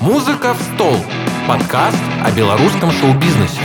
«Музыка в стол» – подкаст о белорусском шоу-бизнесе.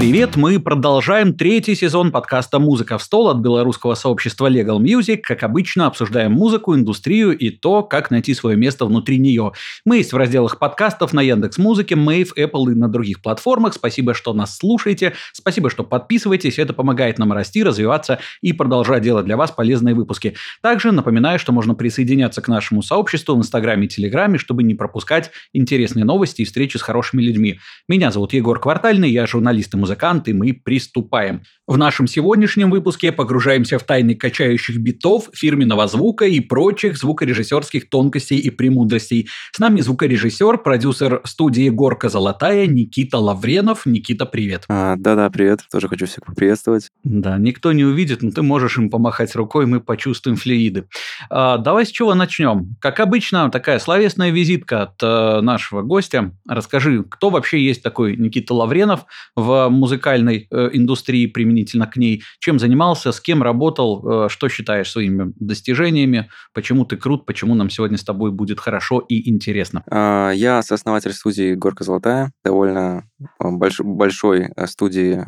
Привет, мы продолжаем третий сезон подкаста «Музыка в стол» от белорусского сообщества Legal Music. Как обычно, обсуждаем музыку, индустрию и то, как найти свое место внутри нее. Мы есть в разделах подкастов на Яндекс Музыке, Мэйв, Apple и на других платформах. Спасибо, что нас слушаете. Спасибо, что подписываетесь. Это помогает нам расти, развиваться и продолжать делать для вас полезные выпуски. Также напоминаю, что можно присоединяться к нашему сообществу в Инстаграме и Телеграме, чтобы не пропускать интересные новости и встречи с хорошими людьми. Меня зовут Егор Квартальный, я журналист и музыкант музыканты, мы приступаем. В нашем сегодняшнем выпуске погружаемся в тайны качающих битов, фирменного звука и прочих звукорежиссерских тонкостей и премудростей. С нами звукорежиссер, продюсер студии «Горка Золотая» Никита Лавренов. Никита, привет. А, да-да, привет. Тоже хочу всех поприветствовать. Да, никто не увидит, но ты можешь им помахать рукой, мы почувствуем флюиды. А, давай с чего начнем? Как обычно, такая словесная визитка от э, нашего гостя. Расскажи, кто вообще есть такой Никита Лавренов в музыкальной э, индустрии применительно к ней, чем занимался, с кем работал, э, что считаешь своими достижениями, почему ты крут, почему нам сегодня с тобой будет хорошо и интересно. А, я сооснователь студии «Горка Золотая», довольно больш, большой э, студии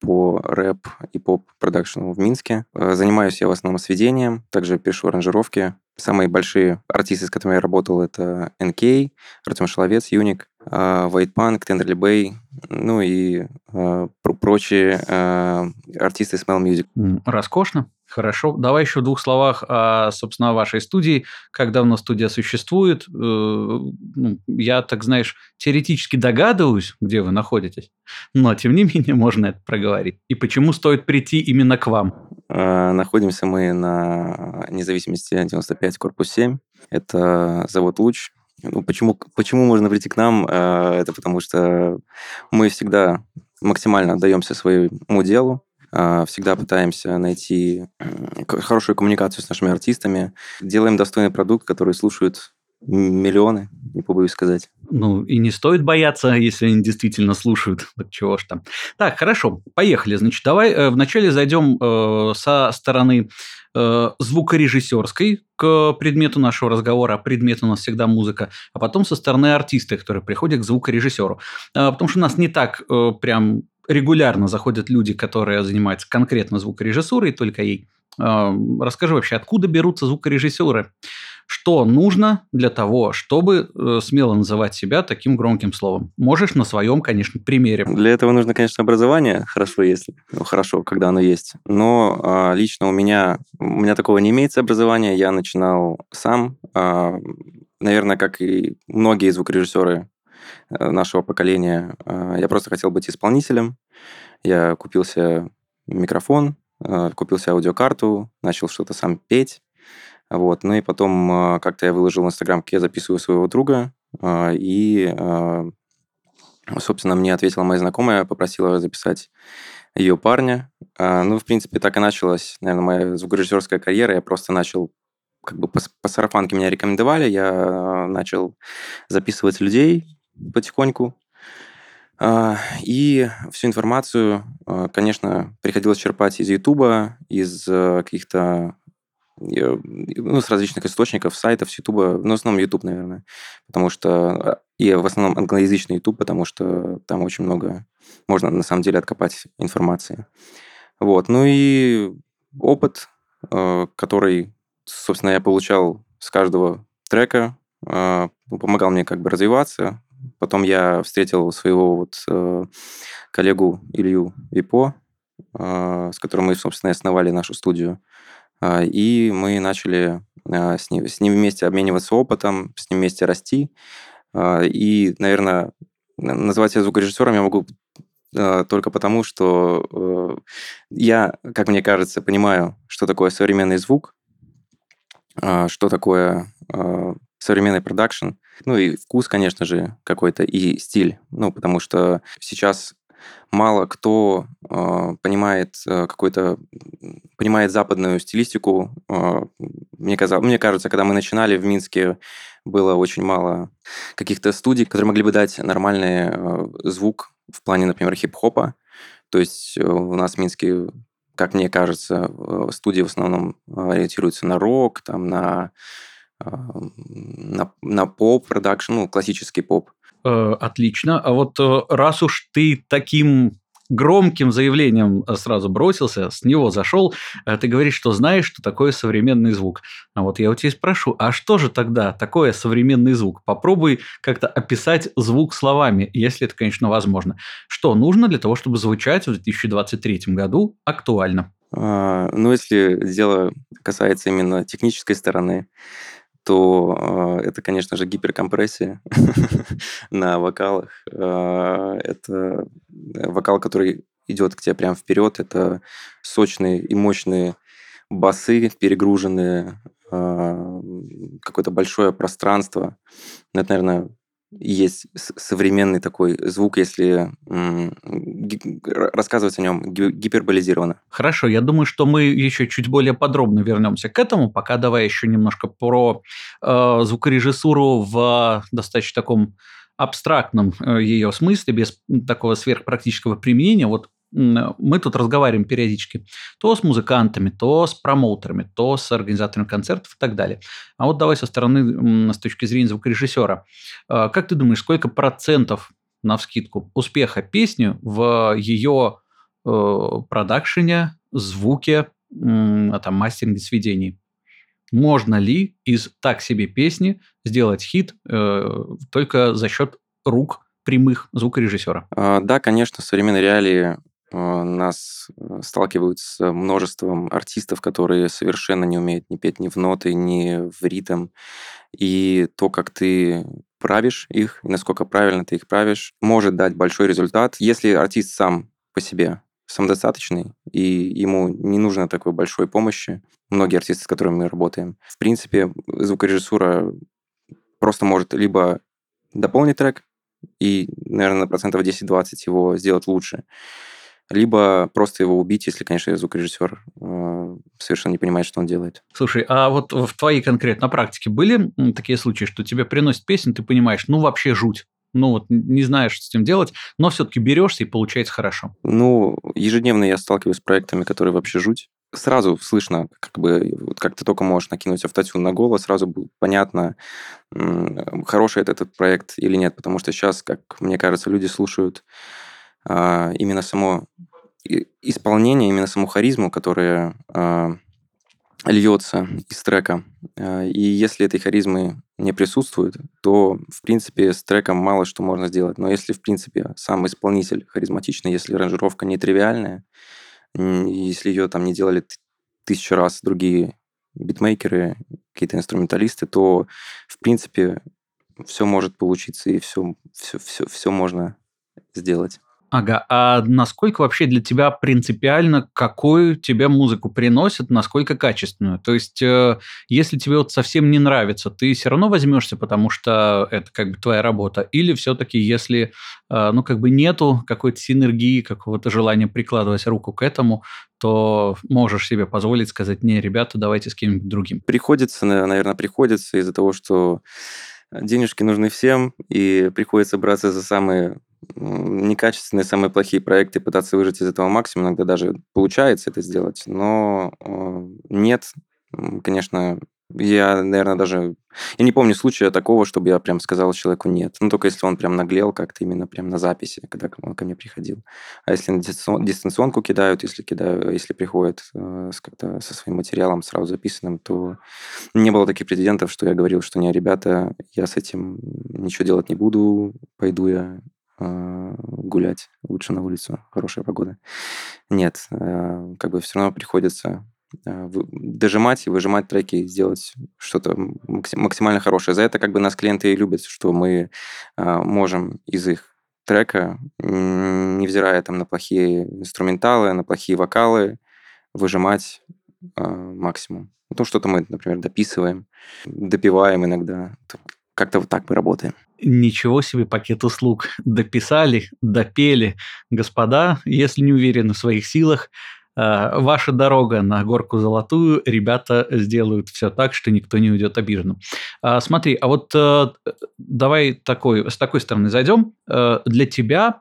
по рэп и поп-продакшену в Минске. Занимаюсь я в основном сведением, также пишу аранжировки, Самые большие артисты, с которыми я работал, это НК, Артем Шеловец, Юник, White Punk, Тендерли Бэй, ну и э, прочие э, артисты Smell Music. Роскошно. Хорошо. Давай еще в двух словах о, собственно, вашей студии. Как давно студия существует? Э, ну, я, так знаешь, теоретически догадываюсь, где вы находитесь, но, тем не менее, можно это проговорить. И почему стоит прийти именно к вам? Э, находимся мы на независимости 95, корпус 7. Это завод «Луч», ну, почему, почему можно прийти к нам? Э, это потому что мы всегда максимально отдаемся своему делу, всегда пытаемся найти хорошую коммуникацию с нашими артистами, делаем достойный продукт, который слушают миллионы, не побоюсь сказать. Ну, и не стоит бояться, если они действительно слушают. Так чего ж там. Так, хорошо, поехали. Значит, давай э, вначале зайдем э, со стороны э, звукорежиссерской к предмету нашего разговора. Предмет у нас всегда музыка. А потом со стороны артиста, который приходит к звукорежиссеру. Э, потому что у нас не так э, прям регулярно заходят люди, которые занимаются конкретно звукорежиссурой, только ей. Э, расскажи вообще, откуда берутся звукорежиссеры? Что нужно для того, чтобы э, смело называть себя таким громким словом? Можешь на своем, конечно, примере. Для этого нужно, конечно, образование. Хорошо, если ну, хорошо, когда оно есть. Но а, лично у меня у меня такого не имеется образования. Я начинал сам. А, наверное, как и многие звукорежиссеры нашего поколения, а, я просто хотел быть исполнителем. Я купился микрофон, а, купился аудиокарту, начал что-то сам петь. Вот. Ну и потом как-то я выложил в Инстаграм, как я записываю своего друга, и, собственно, мне ответила моя знакомая, попросила записать ее парня. Ну, в принципе, так и началась, наверное, моя звукорежиссерская карьера. Я просто начал как бы по, по сарафанке меня рекомендовали, я начал записывать людей потихоньку. И всю информацию, конечно, приходилось черпать из Ютуба, из каких-то ну, с различных источников, сайтов, с Ютуба, ну, в основном Ютуб, наверное, потому что а, и в основном англоязычный Ютуб, потому что там очень много можно на самом деле откопать информации. Вот, ну и опыт, э, который, собственно, я получал с каждого трека, э, помогал мне как бы развиваться. Потом я встретил своего вот э, коллегу Илью Випо, с которым мы, собственно, основали нашу студию. А, и мы начали а, с ним, с ним вместе обмениваться опытом, с ним вместе расти. А, и, наверное, назвать себя звукорежиссером я могу только потому, что э, я, как мне кажется, понимаю, что такое современный звук, что такое современный продакшн, ну и вкус, конечно же, какой-то, и стиль. Ну, потому что сейчас мало кто э, понимает э, какой-то понимает западную стилистику. Э, мне, казалось, мне кажется, когда мы начинали в Минске, было очень мало каких-то студий, которые могли бы дать нормальный э, звук в плане, например, хип-хопа. То есть э, у нас в Минске, как мне кажется, э, студии в основном ориентируются на рок, там, на на, на поп-продакшн, ну, классический поп. Отлично. А вот раз уж ты таким громким заявлением э, сразу бросился, с него зашел, э, ты говоришь, что знаешь, что такое современный звук. А вот я у тебя спрошу, а что же тогда такое современный звук? Попробуй как-то описать звук словами, если это, конечно, возможно. Что нужно для того, чтобы звучать в 2023 году актуально? А, ну, если дело касается именно технической стороны, то э, это, конечно же, гиперкомпрессия на вокалах. Э, это вокал, который идет к тебе прямо вперед. Это сочные и мощные басы, перегруженные, э, какое-то большое пространство. Это, наверное, есть современный такой звук, если рассказывать о нем гиперболизированно. Хорошо, я думаю, что мы еще чуть более подробно вернемся к этому. Пока давай еще немножко про э, звукорежиссуру в достаточно таком абстрактном э, ее смысле, без такого сверхпрактического применения. Вот мы тут разговариваем периодически то с музыкантами, то с промоутерами, то с организаторами концертов и так далее. А вот давай со стороны, с точки зрения звукорежиссера. А, как ты думаешь, сколько процентов на вскидку успеха песни в ее э, продакшене, звуке, а там, мастеринге, сведении? Можно ли из так себе песни сделать хит э, только за счет рук прямых звукорежиссера? А, да, конечно, в современной реалии нас э, сталкивают с множеством артистов, которые совершенно не умеют ни петь ни в ноты, ни в ритм. И то, как ты правишь их, и насколько правильно ты их правишь, может дать большой результат, если артист сам по себе самодостаточный, и ему не нужно такой большой помощи. Многие артисты, с которыми мы работаем. В принципе, звукорежиссура просто может либо дополнить трек, и, наверное, на процентов 10-20 его сделать лучше, либо просто его убить, если, конечно, звукорежиссер э, совершенно не понимает, что он делает. Слушай, а вот в твоей конкретно практике были такие случаи, что тебе приносят песню, ты понимаешь, ну вообще жуть, ну вот не знаешь, что с этим делать, но все-таки берешься и получается хорошо? Ну, ежедневно я сталкиваюсь с проектами, которые вообще жуть. Сразу слышно, как бы, вот как ты только можешь накинуть автотюн на голос, сразу будет понятно, хороший это этот проект или нет, потому что сейчас, как мне кажется, люди слушают именно само исполнение, именно саму харизму, которая а, льется из трека. А, и если этой харизмы не присутствует, то, в принципе, с треком мало что можно сделать. Но если, в принципе, сам исполнитель харизматичный, если аранжировка нетривиальная, если ее там не делали тысячу раз другие битмейкеры, какие-то инструменталисты, то, в принципе, все может получиться и все, все, все, все можно сделать. Ага, а насколько вообще для тебя принципиально, какую тебе музыку приносят, насколько качественную? То есть, э, если тебе вот совсем не нравится, ты все равно возьмешься, потому что это как бы твоя работа, или все-таки, если, э, ну, как бы нету какой-то синергии, какого-то желания прикладывать руку к этому, то можешь себе позволить сказать, не, ребята, давайте с кем-нибудь другим. Приходится, наверное, приходится из-за того, что денежки нужны всем, и приходится браться за самые некачественные, самые плохие проекты, пытаться выжать из этого максимум. Иногда даже получается это сделать, но э, нет, конечно, я, наверное, даже... Я не помню случая такого, чтобы я прям сказал человеку нет. Ну, только если он прям наглел как-то именно прям на записи, когда он ко мне приходил. А если на дистанционку кидают, если кидаю, если приходят э, как-то со своим материалом сразу записанным, то не было таких президентов, что я говорил, что не, ребята, я с этим ничего делать не буду, пойду я гулять лучше на улицу, хорошая погода. Нет, э, как бы все равно приходится э, дожимать и выжимать треки, сделать что-то максимально хорошее. За это как бы нас клиенты и любят, что мы можем из их трека, невзирая там на плохие инструменталы, на плохие вокалы, выжимать максимум. Ну, что-то мы, например, дописываем, допиваем иногда. Как-то вот так мы работаем. Ничего себе пакет услуг. Дописали, допели. Господа, если не уверены в своих силах, э, ваша дорога на горку золотую, ребята сделают все так, что никто не уйдет обиженным. А, смотри, а вот э, давай такой, с такой стороны зайдем. Э, для тебя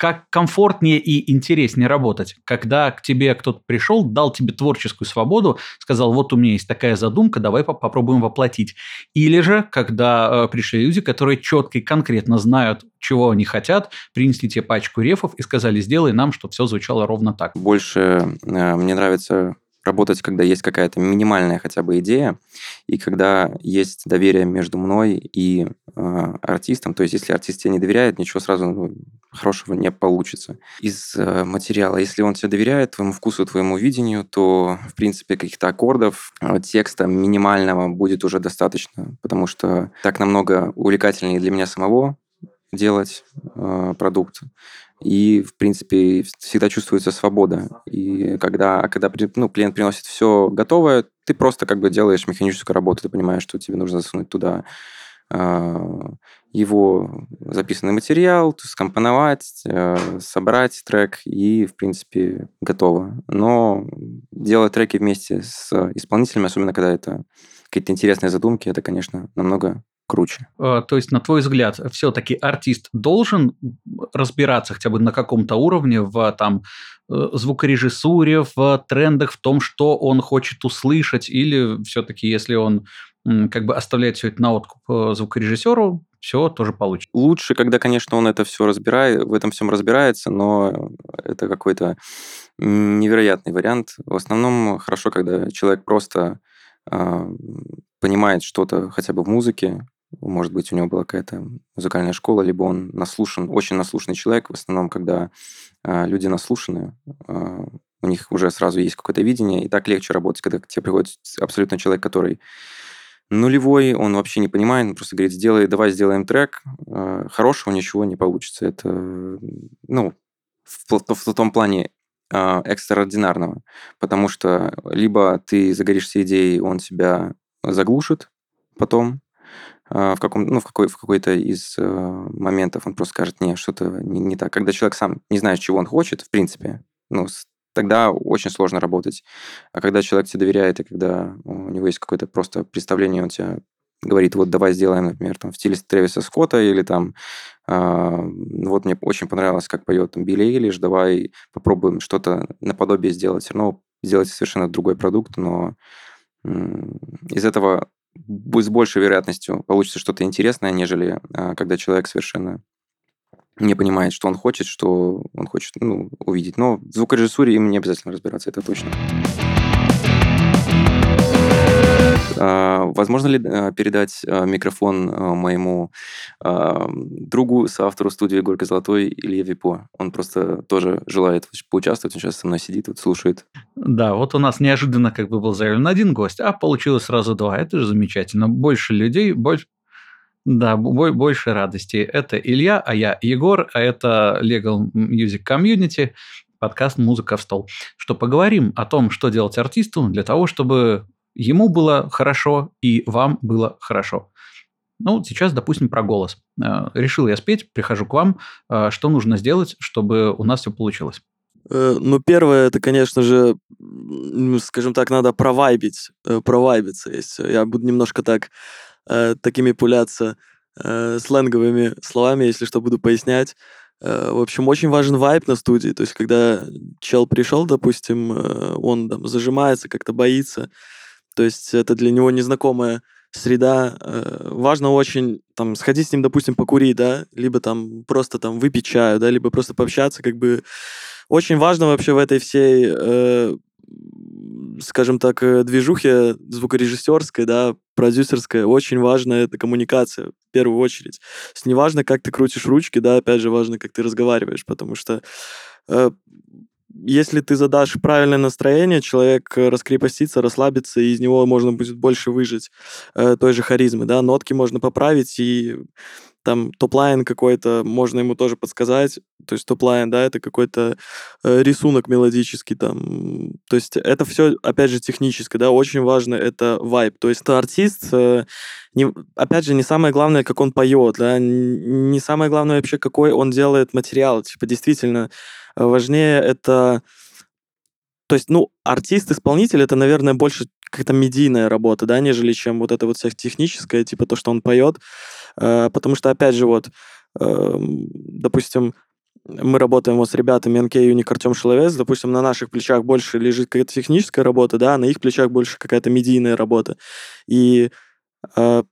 как комфортнее и интереснее работать, когда к тебе кто-то пришел, дал тебе творческую свободу, сказал, вот у меня есть такая задумка, давай попробуем воплотить. Или же, когда э, пришли люди, которые четко и конкретно знают, чего они хотят, принесли тебе пачку рефов и сказали, сделай нам, чтобы все звучало ровно так. Больше э, мне нравится работать, когда есть какая-то минимальная хотя бы идея, и когда есть доверие между мной и э, артистом. То есть, если артист тебе не доверяет, ничего сразу ну, хорошего не получится. Из э, материала, если он тебе доверяет, твоему вкусу, твоему видению, то, в принципе, каких-то аккордов, э, текста минимального будет уже достаточно, потому что так намного увлекательнее для меня самого делать э, продукт. И, в принципе, всегда чувствуется свобода. И когда, когда ну, клиент приносит все готовое, ты просто как бы делаешь механическую работу, ты понимаешь, что тебе нужно засунуть туда э, его записанный материал, скомпоновать, э, собрать трек, и, в принципе, готово. Но делать треки вместе с исполнителями, особенно когда это какие-то интересные задумки, это, конечно, намного круче. Э, то есть, на твой взгляд, все-таки артист должен разбираться хотя бы на каком-то уровне в там э, звукорежиссуре, в трендах, в том, что он хочет услышать, или все-таки, если он как бы оставляет все это на откуп э, звукорежиссеру, все тоже получится. Лучше, когда, конечно, он это все разбирает, в этом всем разбирается, но это какой-то невероятный вариант. В основном хорошо, когда человек просто э, понимает что-то хотя бы в музыке, может быть, у него была какая-то музыкальная школа, либо он наслушан, очень наслушанный человек. В основном, когда э, люди наслушаны, э, у них уже сразу есть какое-то видение, и так легче работать, когда к тебе приходит абсолютно человек, который нулевой, он вообще не понимает, он просто говорит, сделай, давай сделаем трек, э, хорошего ничего не получится. Это, ну, в, в, в том плане экстраординарного, потому что либо ты загоришься идеей, он тебя заглушит потом, в, каком, ну, в, какой, в какой-то из э, моментов он просто скажет, не, что-то не, не так. Когда человек сам не знает, чего он хочет, в принципе, ну, тогда очень сложно работать. А когда человек тебе доверяет, и когда у него есть какое-то просто представление, он тебе говорит, вот давай сделаем, например, там, в стиле Трэвиса Скотта, или там, э, вот мне очень понравилось, как поет там Билли Эйлиш, давай попробуем что-то наподобие сделать. Все равно сделать совершенно другой продукт, но из этого с большей вероятностью получится что-то интересное, нежели а, когда человек совершенно не понимает, что он хочет, что он хочет ну, увидеть. Но в звукорежиссуре им не обязательно разбираться, это точно. А, возможно ли а, передать а, микрофон моему другу, соавтору студии «Горка Золотой» Илье Випо? Он просто тоже желает поучаствовать, он сейчас со мной сидит, вот слушает. Да, вот у нас неожиданно как бы был заявлен один гость, а получилось сразу два. Это же замечательно. Больше людей, больше... Да, больше радости. Это Илья, а я Егор, а это Legal Music Community, подкаст «Музыка в стол». Что поговорим о том, что делать артисту для того, чтобы ему было хорошо и вам было хорошо. Ну, сейчас, допустим, про голос. Э, решил я спеть, прихожу к вам. Э, что нужно сделать, чтобы у нас все получилось? Э, ну, первое, это, конечно же, скажем так, надо провайбить, провайбиться. Если я буду немножко так такими пуляться сленговыми словами, если что, буду пояснять. В общем, очень важен вайб на студии. То есть, когда чел пришел, допустим, он там зажимается, как-то боится, то есть это для него незнакомая среда. Э, важно очень там сходить с ним, допустим, покурить, да, либо там просто там выпить чаю, да, либо просто пообщаться, как бы. Очень важно вообще в этой всей, э, скажем так, э, движухе звукорежиссерской, да, продюсерской, очень важна эта коммуникация в первую очередь. С неважно, как ты крутишь ручки, да, опять же важно, как ты разговариваешь, потому что э, если ты задашь правильное настроение, человек э, раскрепостится, расслабится, и из него можно будет больше выжать э, той же харизмы, да, нотки можно поправить, и там topline какой-то можно ему тоже подсказать, то есть topline, да, это какой-то э, рисунок мелодический там, то есть это все, опять же, техническое, да, очень важно это vibe, то есть это артист, э, не, опять же, не самое главное, как он поет, да, не самое главное вообще, какой он делает материал, типа, действительно, важнее это... То есть, ну, артист-исполнитель — это, наверное, больше какая-то медийная работа, да, нежели чем вот это вот вся техническая, типа то, что он поет. Э, потому что, опять же, вот, э, допустим, мы работаем вот с ребятами НК Юник Артем Шиловец, допустим, на наших плечах больше лежит какая-то техническая работа, да, а на их плечах больше какая-то медийная работа. И э,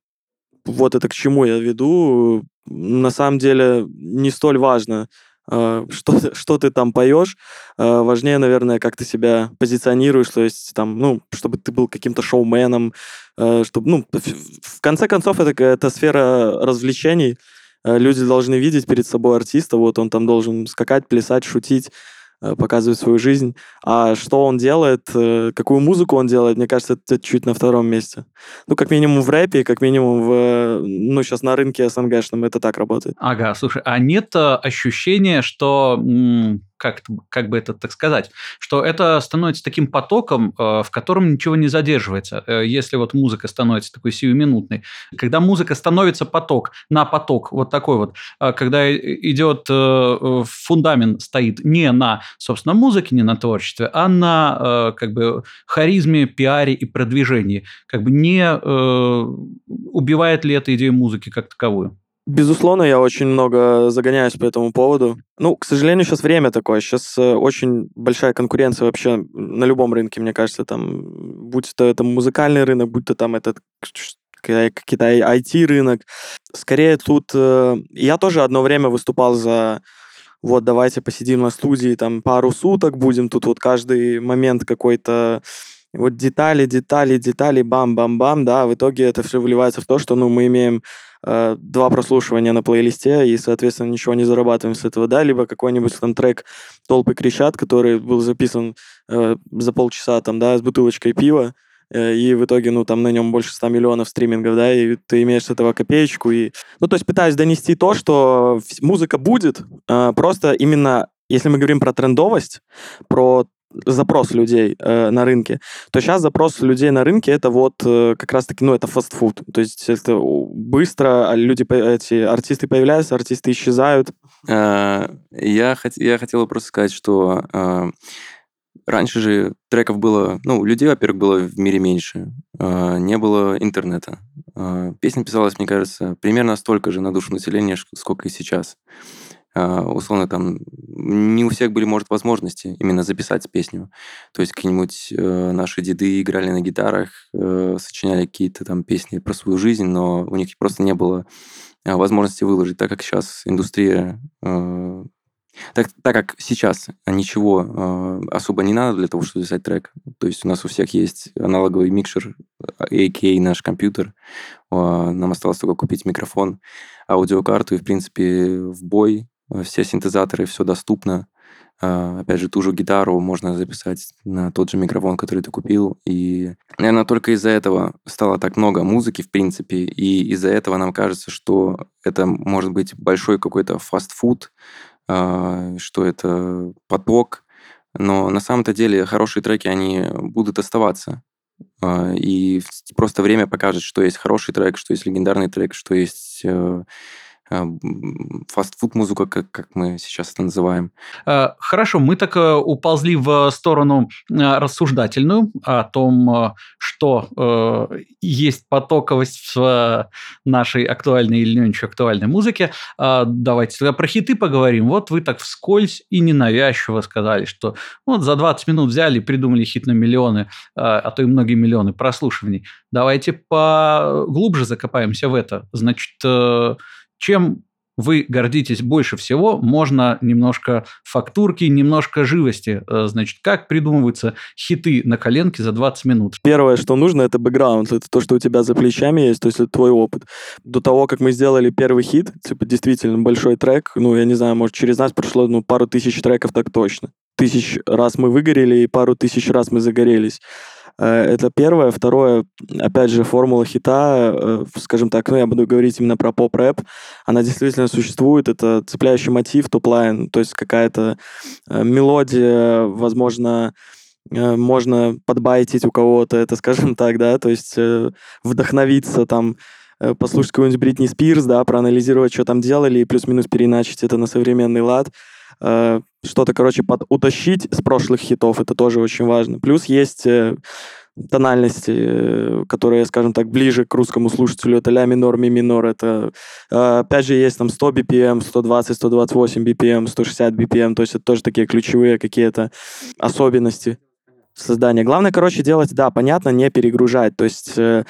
вот это к чему я веду, на самом деле не столь важно, что, ты, что ты там поешь, э, важнее, наверное, как ты себя позиционируешь, то есть там, ну, чтобы ты был каким-то шоуменом, э, чтобы, ну, в конце концов, это, это сфера развлечений, Э, люди должны видеть перед собой артиста, вот он там должен скакать, плясать, шутить, э, показывать свою жизнь. А что он делает, э, какую музыку он делает, мне кажется, это чуть на втором месте. Ну, как минимум в рэпе, как минимум в, ну, сейчас на рынке СНГшном это так работает. Ага, слушай, а нет ощущения, что как, как бы это так сказать, что это становится таким потоком, э, в котором ничего не задерживается. Э, если вот музыка становится такой сиюминутной. Когда музыка становится поток на поток, вот такой вот, э, когда идет фундамент стоит не на, собственно, музыке, не на творчестве, а на как бы харизме, пиаре и продвижении. Как бы не убивает ли это идею музыки как таковую? Безусловно, я очень много загоняюсь по этому поводу. Ну, к сожалению, сейчас время такое. Сейчас э, очень большая конкуренция вообще на любом рынке, мне кажется. Там, будь то это музыкальный рынок, будь то там этот какие-то IT-рынок. Скорее тут... Э, я тоже одно время выступал за вот давайте посидим на студии там пару суток, будем тут вот каждый момент какой-то вот детали, детали, детали, бам-бам-бам, да, в итоге это все выливается в то, что, ну, мы имеем э, два прослушивания на плейлисте и, соответственно, ничего не зарабатываем с этого, да, либо какой-нибудь там трек «Толпы кричат», который был записан э, за полчаса там, да, с бутылочкой пива, э, и в итоге, ну, там на нем больше 100 миллионов стримингов, да, и ты имеешь с этого копеечку. И... Ну, то есть пытаюсь донести то, что музыка будет, э, просто именно если мы говорим про трендовость, про запрос людей э, на рынке, то сейчас запрос людей на рынке это вот э, как раз-таки, ну, это фастфуд. То есть это быстро, а люди, эти артисты появляются, артисты исчезают. Э, я, хот- я хотел просто сказать, что э, раньше же треков было, ну, людей, во-первых, было в мире меньше, э, не было интернета. Э, песня писалась, мне кажется, примерно столько же на душу населения, сколько и сейчас. А, условно там не у всех были, может, возможности именно записать песню. То есть какие-нибудь э, наши деды играли на гитарах, э, сочиняли какие-то там песни про свою жизнь, но у них просто не было э, возможности выложить, так как сейчас индустрия так, так как сейчас ничего особо не надо для того, чтобы записать трек, то есть у нас у всех есть аналоговый микшер, a.k.a. наш компьютер, нам осталось только купить микрофон, аудиокарту и, в принципе, в бой все синтезаторы, все доступно. А, опять же, ту же гитару можно записать на тот же микрофон, который ты купил. И, наверное, только из-за этого стало так много музыки, в принципе, и из-за этого нам кажется, что это может быть большой какой-то фастфуд, а, что это поток. Но на самом-то деле хорошие треки, они будут оставаться. А, и просто время покажет, что есть хороший трек, что есть легендарный трек, что есть э, фастфуд-музыка, как, как мы сейчас это называем. А, хорошо, мы так э, уползли в сторону а, рассуждательную о том, что э, есть потоковость в нашей актуальной или не очень актуальной музыке. Давайте тогда про хиты поговорим. Вот вы так вскользь и ненавязчиво сказали, что вот за 20 минут взяли и придумали хит на миллионы, а то и многие миллионы прослушиваний. Давайте поглубже закопаемся в это. Значит, э, чем вы гордитесь больше всего, можно немножко фактурки, немножко живости. Э, значит, как придумываются хиты на коленке за 20 минут? Первое, что нужно, это бэкграунд. Это то, что у тебя за плечами есть, то есть это твой опыт. До того, как мы сделали первый хит, типа действительно большой трек, ну, я не знаю, может, через нас прошло ну, пару тысяч треков так точно. Тысяч раз мы выгорели, и пару тысяч раз мы загорелись. Э, это первое. Второе, опять же, формула хита, э, скажем так, ну, я буду говорить именно про поп-рэп, она действительно существует. Это цепляющий мотив, topline, то есть какая-то э, мелодия, возможно, можно подбайтить у кого-то это, скажем так, да, то есть вдохновиться там, послушать какую-нибудь Бритни Спирс, да, проанализировать, что там делали, и плюс-минус переначить это на современный лад. Что-то, короче, под утащить с прошлых хитов, это тоже очень важно. Плюс есть тональности, э, которые, скажем так, ближе к русскому слушателю, это ля минор, ми минор, это, э, опять же, есть там 100 BPM, 120, 128 BPM, 160 BPM, то есть это тоже такие ключевые какие-то особенности создания. Главное, короче, делать, да, понятно, не перегружать, то есть э,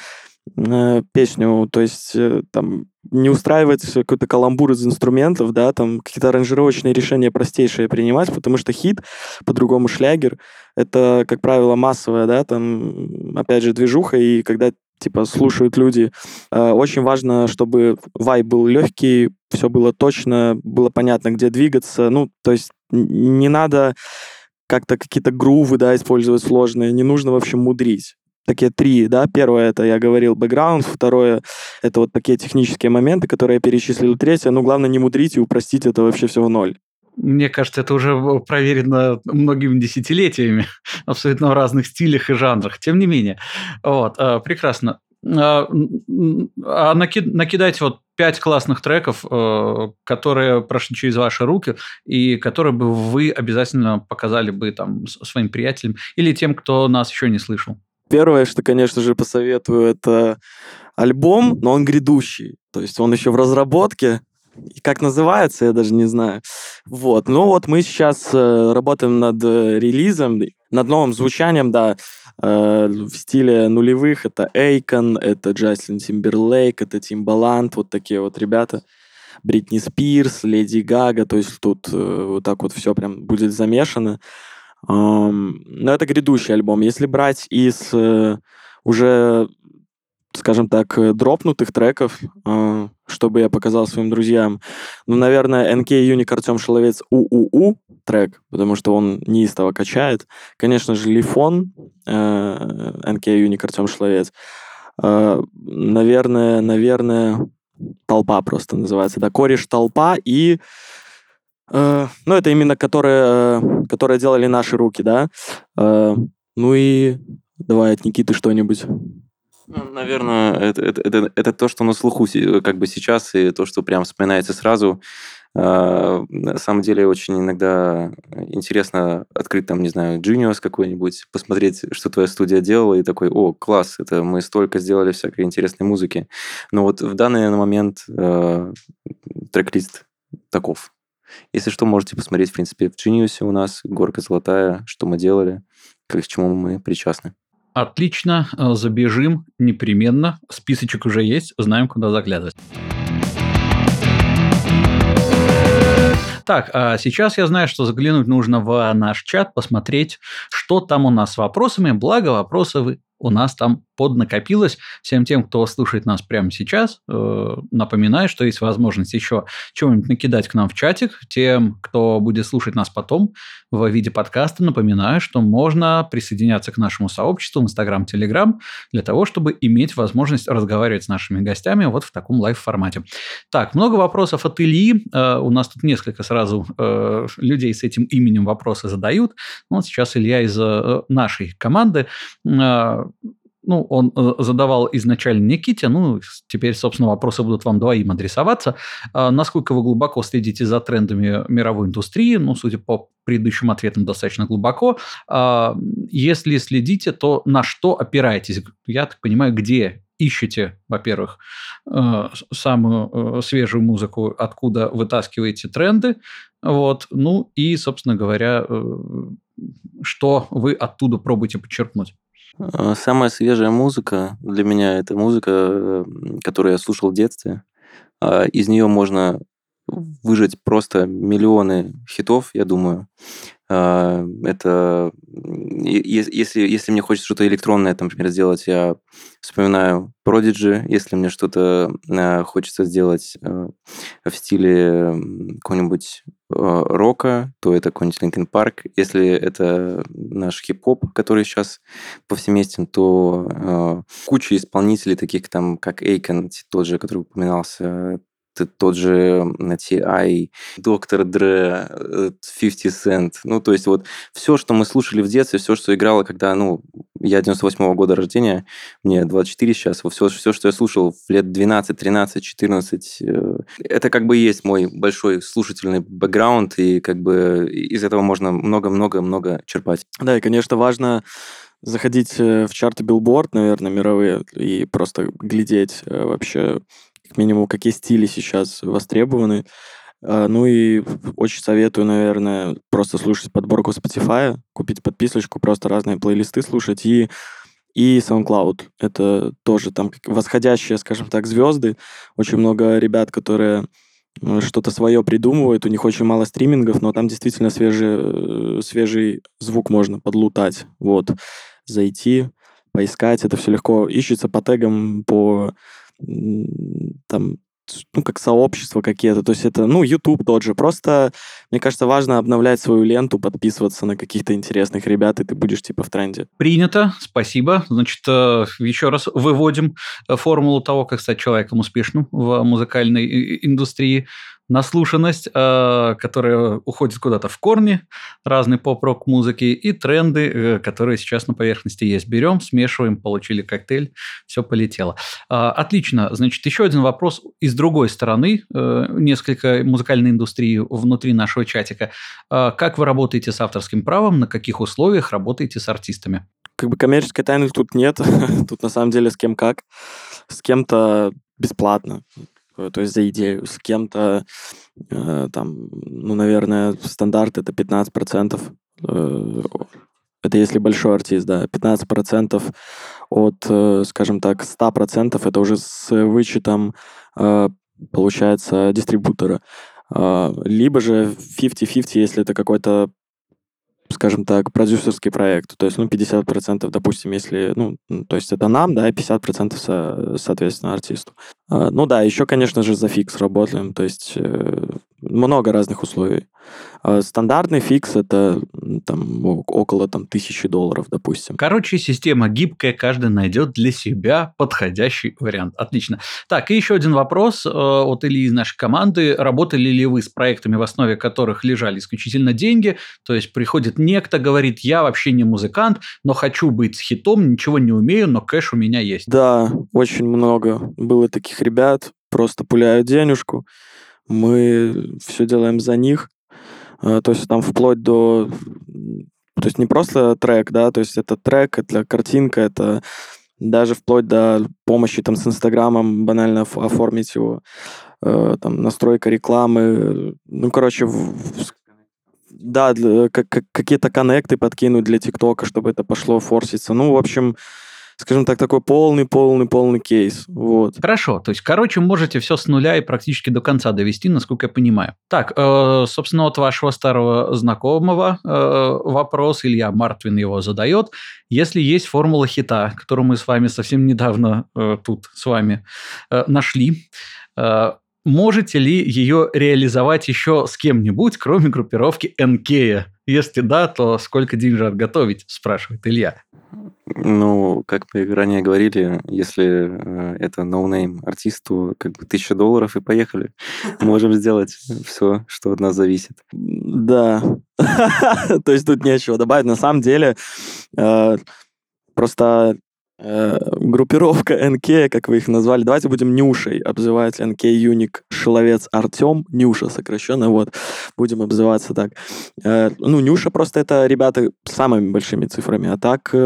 э, песню, то есть э, там не устраивать какой-то каламбур из инструментов, да, там какие-то аранжировочные решения простейшие принимать, потому что хит, по-другому шлягер, это, как правило, массовая, да, там, опять же, движуха, и когда типа слушают люди. Э, очень важно, чтобы вай был легкий, все было точно, было понятно, где двигаться. Ну, то есть не надо как-то какие-то грувы, да, использовать сложные, не нужно, в общем, мудрить такие три, да, первое это, я говорил, бэкграунд, второе это вот такие технические моменты, которые я перечислил, третье, ну, главное не мудрить и упростить это вообще все в ноль. Мне кажется, это уже проверено многими десятилетиями, абсолютно в разных стилях и жанрах. Тем не менее, вот, э, прекрасно. А, а накидайте вот пять классных треков, э, которые прошли через ваши руки, и которые бы вы обязательно показали бы там своим приятелям или тем, кто нас еще не слышал. Первое, что, конечно же, посоветую, это альбом, но он грядущий. То есть он еще в разработке. И как называется, я даже не знаю. Вот. Ну вот мы сейчас э, работаем над э, релизом, над новым звучанием, да, э, в стиле нулевых. Это Эйкон, это Джаслин Тимберлейк, это Тимбаланд, вот такие вот ребята. Бритни Спирс, Леди Гага, то есть тут э, вот так вот все прям будет замешано. Но это грядущий альбом. Если брать из э, уже, скажем так, э, дропнутых треков, э, чтобы я показал своим друзьям, ну, наверное, NK Юник Артем Шеловец УУУ трек, потому что он неистово качает. Конечно же, Лифон, NK Юник Артем Шеловец. Наверное, наверное, толпа просто называется. Да, кореш толпа и Э, ну, это именно которые, э, которые делали наши руки, да. Э, ну и давай от Никиты что-нибудь. Ну, наверное, это, это, это, это то, что на слуху как бы сейчас, и то, что прям вспоминается сразу. На самом деле очень иногда интересно открыть там, не знаю, Genius какой-нибудь, посмотреть, что твоя студия делала, и такой, о, класс, это мы столько сделали всякой интересной музыки. Но вот в данный момент э, трек-лист таков. Если что, можете посмотреть, в принципе, в Genius у нас горка золотая, что мы делали, к чему мы причастны. Отлично, э, забежим непременно. Списочек уже есть, знаем, куда заглядывать. Так, а сейчас я знаю, что заглянуть нужно в наш чат, посмотреть, что там у нас с вопросами. Благо, вопросы у нас там поднакопилось. Всем тем, кто слушает нас прямо сейчас, э, напоминаю, что есть возможность еще чего-нибудь накидать к нам в чатик. Тем, кто будет слушать нас потом в виде подкаста, напоминаю, что можно присоединяться к нашему сообществу в Инстаграм, Телеграм для того, чтобы иметь возможность разговаривать с нашими гостями вот в таком лайв-формате. Так, много вопросов от Ильи. Э, у нас тут несколько сразу э, людей с этим именем вопросы задают. Вот сейчас Илья из нашей команды ну, он э, задавал изначально Никите, ну, теперь, собственно, вопросы будут вам двоим адресоваться. А насколько вы глубоко следите за трендами мировой индустрии? Ну, судя по предыдущим ответам, достаточно глубоко. А если следите, то на что опираетесь? Я так понимаю, где ищете, во-первых, э, самую э, свежую музыку, откуда вытаскиваете тренды, вот, ну и, собственно говоря, что вы оттуда пробуете подчеркнуть? Э, самая свежая музыка для меня это музыка, э, которую я слушал в детстве. А, из нее можно выжать просто миллионы хитов, я думаю. А, это если, если мне хочется что-то электронное, там, например, сделать, я вспоминаю Prodigy. Если мне что-то а, хочется сделать в стиле какого-нибудь рока, то это какой-нибудь Linkin Park. Если это наш хип-хоп, который сейчас повсеместен, то куча исполнителей, таких там, как Эйкен, тот же, который упоминался, тот же T.I., Доктор Дре, 50 Cent. Ну, то есть вот все, что мы слушали в детстве, все, что играло, когда, ну, я 98-го года рождения, мне 24 сейчас, все, все, что я слушал в лет 12, 13, 14, это как бы есть мой большой слушательный бэкграунд, и как бы из этого можно много-много-много черпать. Да, и, конечно, важно заходить э, в чарты Billboard, наверное, мировые, и просто глядеть э, вообще, как минимум, какие стили сейчас востребованы. А, ну и очень советую, наверное, просто слушать подборку Spotify, купить подписочку, просто разные плейлисты слушать и и SoundCloud. Это тоже там восходящие, скажем так, звезды. Очень много ребят, которые э, что-то свое придумывают, у них очень мало стримингов, но там действительно свежий, э, свежий звук можно подлутать. Вот. Зайти, поискать, это все легко ищется по тегам, по там ну, как сообщества какие-то. То есть это, ну, YouTube тот же. Просто, мне кажется, важно обновлять свою ленту, подписываться на каких-то интересных ребят, и ты будешь типа в тренде. Принято, спасибо. Значит, э, еще раз выводим э, формулу того, как стать человеком успешным в музыкальной индустрии наслушанность, э, которая уходит куда-то в корни разной поп-рок музыки, и тренды, э, которые сейчас на поверхности есть. Берем, смешиваем, получили коктейль, все полетело. Э, отлично. Значит, еще один вопрос из другой стороны, несколько музыкальной индустрии внутри нашего чатика. Как вы работаете с авторским правом, на каких условиях работаете с артистами? Как бы коммерческой тайны тут нет. тут на самом деле с кем как. С кем-то бесплатно. Э, то есть за идею с кем-то, э, там, ну, наверное, стандарт это 15%. Э, это если большой артист, да, 15% от, э, скажем так, 100% это уже с вычетом, э, получается, дистрибутора. Э, либо же 50-50, если это какой-то скажем так, продюсерский проект. То есть, ну, 50%, допустим, если, ну, то есть это нам, да, и 50% со, соответственно артисту. А, ну да, еще, конечно же, за фикс работаем, то есть э, много разных условий. А стандартный фикс это там около там, тысячи долларов, допустим. Короче, система гибкая, каждый найдет для себя подходящий вариант. Отлично. Так, и еще один вопрос э, от Ильи из нашей команды. Работали ли вы с проектами, в основе которых лежали исключительно деньги? То есть приходит некто, говорит, я вообще не музыкант, но хочу быть с хитом, ничего не умею, но cash у меня есть. Да, очень много было таких ребят, просто пуляют денежку мы все делаем за них. А, то есть там вплоть до... То есть не просто трек, да, то есть это трек, это картинка, это даже вплоть до помощи там с Инстаграмом банально оформить его, э, там настройка рекламы, ну, короче, в, да, как, как, какие-то коннекты подкинуть для ТикТока, чтобы это пошло форситься. Ну, в общем, скажем так, такой полный-полный-полный кейс. Вот. Хорошо, то есть, короче, можете все с нуля и практически до конца довести, насколько я понимаю. Так, э, собственно, от вашего старого знакомого э, вопрос, Илья Мартвин его задает. Если есть формула хита, которую мы с вами совсем недавно э, тут с вами э, нашли, э, можете ли ее реализовать еще с кем-нибудь, кроме группировки НК? Если да, то сколько деньжат готовить, спрашивает Илья. Ну, как мы ранее говорили, если э, это no-name артист, то как бы тысяча долларов и поехали. Можем сделать все, что от нас зависит. Да. То есть тут нечего добавить. На самом деле, э, просто группировка НК, как вы их назвали, давайте будем Нюшей обзывать НК Юник Шиловец Артем, Нюша сокращенно, вот, будем обзываться так. Э, ну, Нюша просто это ребята с самыми большими цифрами, а так э,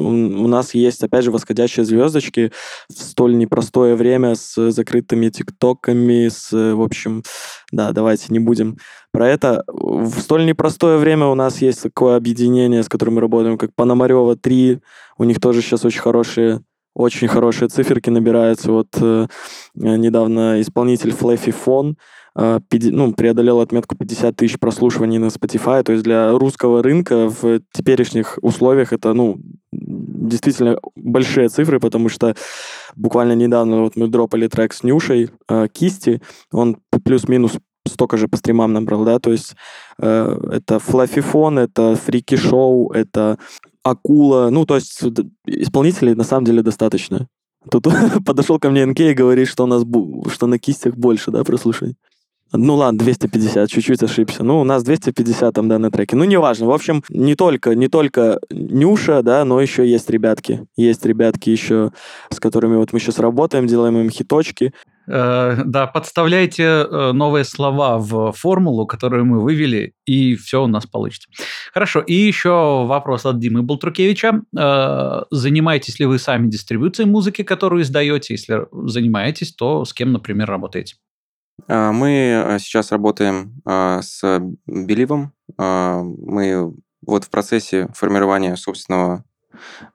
у нас есть, опять же, восходящие звездочки в столь непростое время с закрытыми тиктоками, с, в общем, да, давайте не будем про это. В столь непростое время у нас есть такое объединение, с которым мы работаем, как Пономарева 3. У них тоже сейчас очень хорошие очень хорошие циферки набираются. Вот э, недавно исполнитель Fluffy Phone э, ну, преодолел отметку 50 тысяч прослушиваний на Spotify. То есть для русского рынка в теперешних условиях это, ну, действительно большие цифры, потому что буквально недавно вот мы дропали трек с Нюшей э, Кисти, он плюс-минус столько же по стримам набрал, да, то есть э, это флафифон, это фрики-шоу, это акула, ну, то есть исполнителей на самом деле достаточно. Тут подошел ко мне НК и говорит, что у нас что на кистях больше, да, прослушай. Ну ладно, 250, чуть-чуть ошибся. Ну, у нас 250 там, да, на треке. Ну, неважно. В общем, не только, не только Нюша, да, но еще есть ребятки. Есть ребятки еще, с которыми вот мы сейчас работаем, делаем им хиточки. Э, да, подставляйте э, новые слова в формулу, которую мы вывели, и все у нас получится. Хорошо, и еще вопрос от Димы Болтрукевича. Э, занимаетесь ли вы сами дистрибуцией музыки, которую издаете? Если занимаетесь, то с кем, например, работаете? Мы сейчас работаем с Беливом. Мы вот в процессе формирования собственного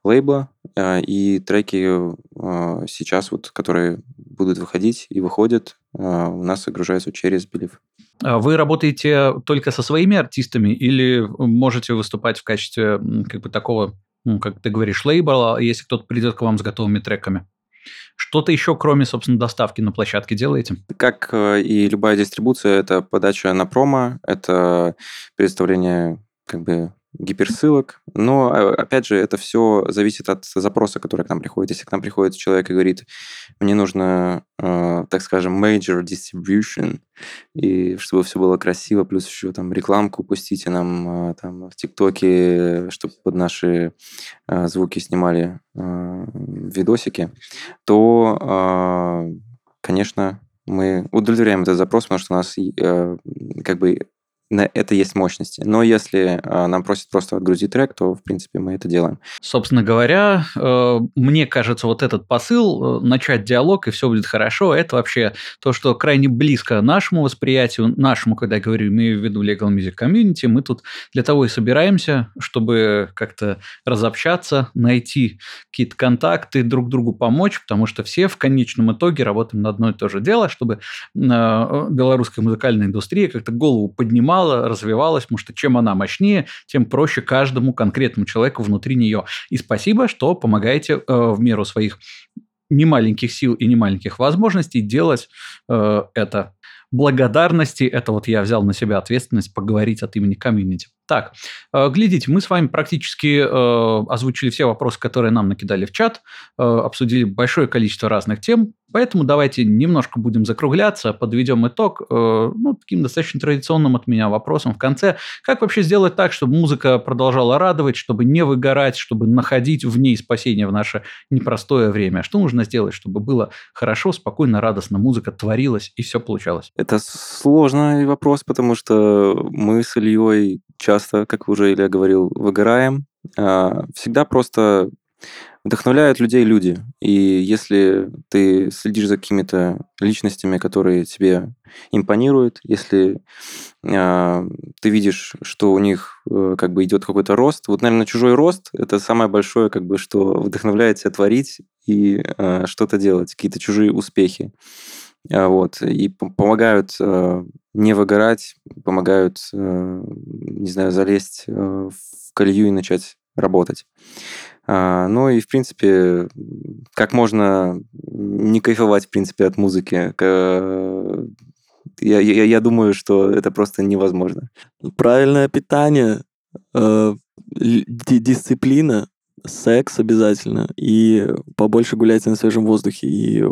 лейбла, и треки сейчас вот, которые будут выходить и выходят, у нас загружаются через Белив. Вы работаете только со своими артистами или можете выступать в качестве как бы такого, ну, как ты говоришь, лейбла, если кто-то придет к вам с готовыми треками? Что-то еще, кроме, собственно, доставки на площадке делаете? Как э, и любая дистрибуция, это подача на промо, это представление как бы гиперссылок. Но, а, опять же, это все зависит от запроса, который к нам приходит. Если к нам приходит человек и говорит, мне нужно, э, так скажем, major distribution, и чтобы все было красиво, плюс еще там рекламку пустите нам э, там в ТикТоке, чтобы под наши э, звуки снимали э, видосики, то, э, конечно, мы удовлетворяем этот запрос, потому что у нас э, как бы на это есть мощности. Но если э, нам просят просто отгрузить трек, то, в принципе, мы это делаем. Собственно говоря, э, мне кажется, вот этот посыл, э, начать диалог, и все будет хорошо, это вообще то, что крайне близко нашему восприятию, нашему, когда я говорю, имею в виду Legal Music Community, мы тут для того и собираемся, чтобы как-то разобщаться, найти какие-то контакты, друг другу помочь, потому что все в конечном итоге работаем на одно и то же дело, чтобы белорусская музыкальная индустрия как-то голову поднимала, растяжала, развивалась, потому что чем она мощнее, тем проще каждому конкретному человеку внутри нее. И спасибо, что помогаете э, в меру своих немаленьких сил и немаленьких возможностей делать э, это. Благодарности, это вот я взял на себя ответственность поговорить от имени комьюнити. Так, э, глядите, мы с вами практически э, озвучили все вопросы, которые нам накидали в чат, э, обсудили большое количество разных тем, поэтому давайте немножко будем закругляться, подведем итог, ну, таким достаточно традиционным от меня вопросом в конце. Как вообще сделать так, чтобы музыка продолжала радовать, чтобы не выгорать, чтобы находить в ней спасение в наше непростое время? Что нужно сделать, чтобы было хорошо, спокойно, радостно, музыка творилась и все получалось? Это сложный вопрос, потому что мы с Ильей часто, как уже Илья говорил, выгораем. А, всегда просто вдохновляют людей люди. И если ты следишь за какими-то личностями, которые тебе импонируют, если э, ты видишь, что у них э, как бы идет какой-то рост, вот, наверное, чужой рост это самое большое, как бы, что вдохновляет тебя творить и э, что-то делать, какие-то чужие успехи. А, вот, и помогают э, не выгорать, помогают, э, не знаю, залезть э, в колею и начать работать. А, ну и, в принципе, как можно не кайфовать, в принципе, от музыки? Я, я, я думаю, что это просто невозможно. Правильное питание, э, дисциплина, секс обязательно, и побольше гуляйте на свежем воздухе, и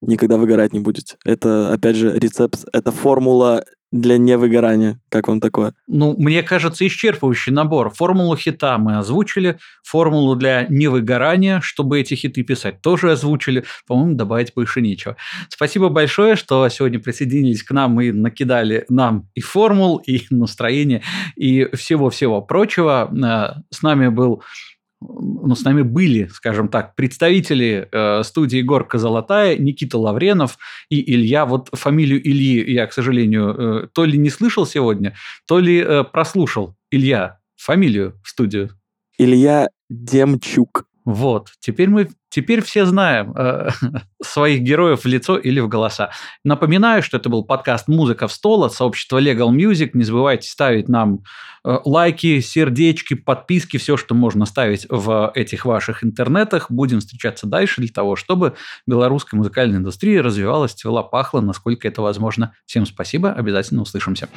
никогда выгорать не будете. Это, опять же, рецепт, это формула для невыгорания. Как вам такое? Ну, мне кажется, исчерпывающий набор. Формулу хита мы озвучили, формулу для невыгорания, чтобы эти хиты писать, тоже озвучили. По-моему, добавить больше нечего. Спасибо большое, что сегодня присоединились к нам и накидали нам и формул, и настроение, и всего-всего прочего. Э, с нами был ну, с нами были, скажем так, представители э, студии «Горка золотая», Никита Лавренов и Илья. Вот фамилию Ильи я, к сожалению, э, то ли не слышал сегодня, то ли э, прослушал. Илья, фамилию в студию. Илья Демчук. Вот, теперь мы теперь все знаем э, своих героев в лицо или в голоса. Напоминаю, что это был подкаст «Музыка в стол» от сообщества Legal Music. Не забывайте ставить нам э, лайки, сердечки, подписки, все, что можно ставить в этих ваших интернетах. Будем встречаться дальше для того, чтобы белорусская музыкальная индустрия развивалась, цвела, пахла, насколько это возможно. Всем спасибо, обязательно услышимся.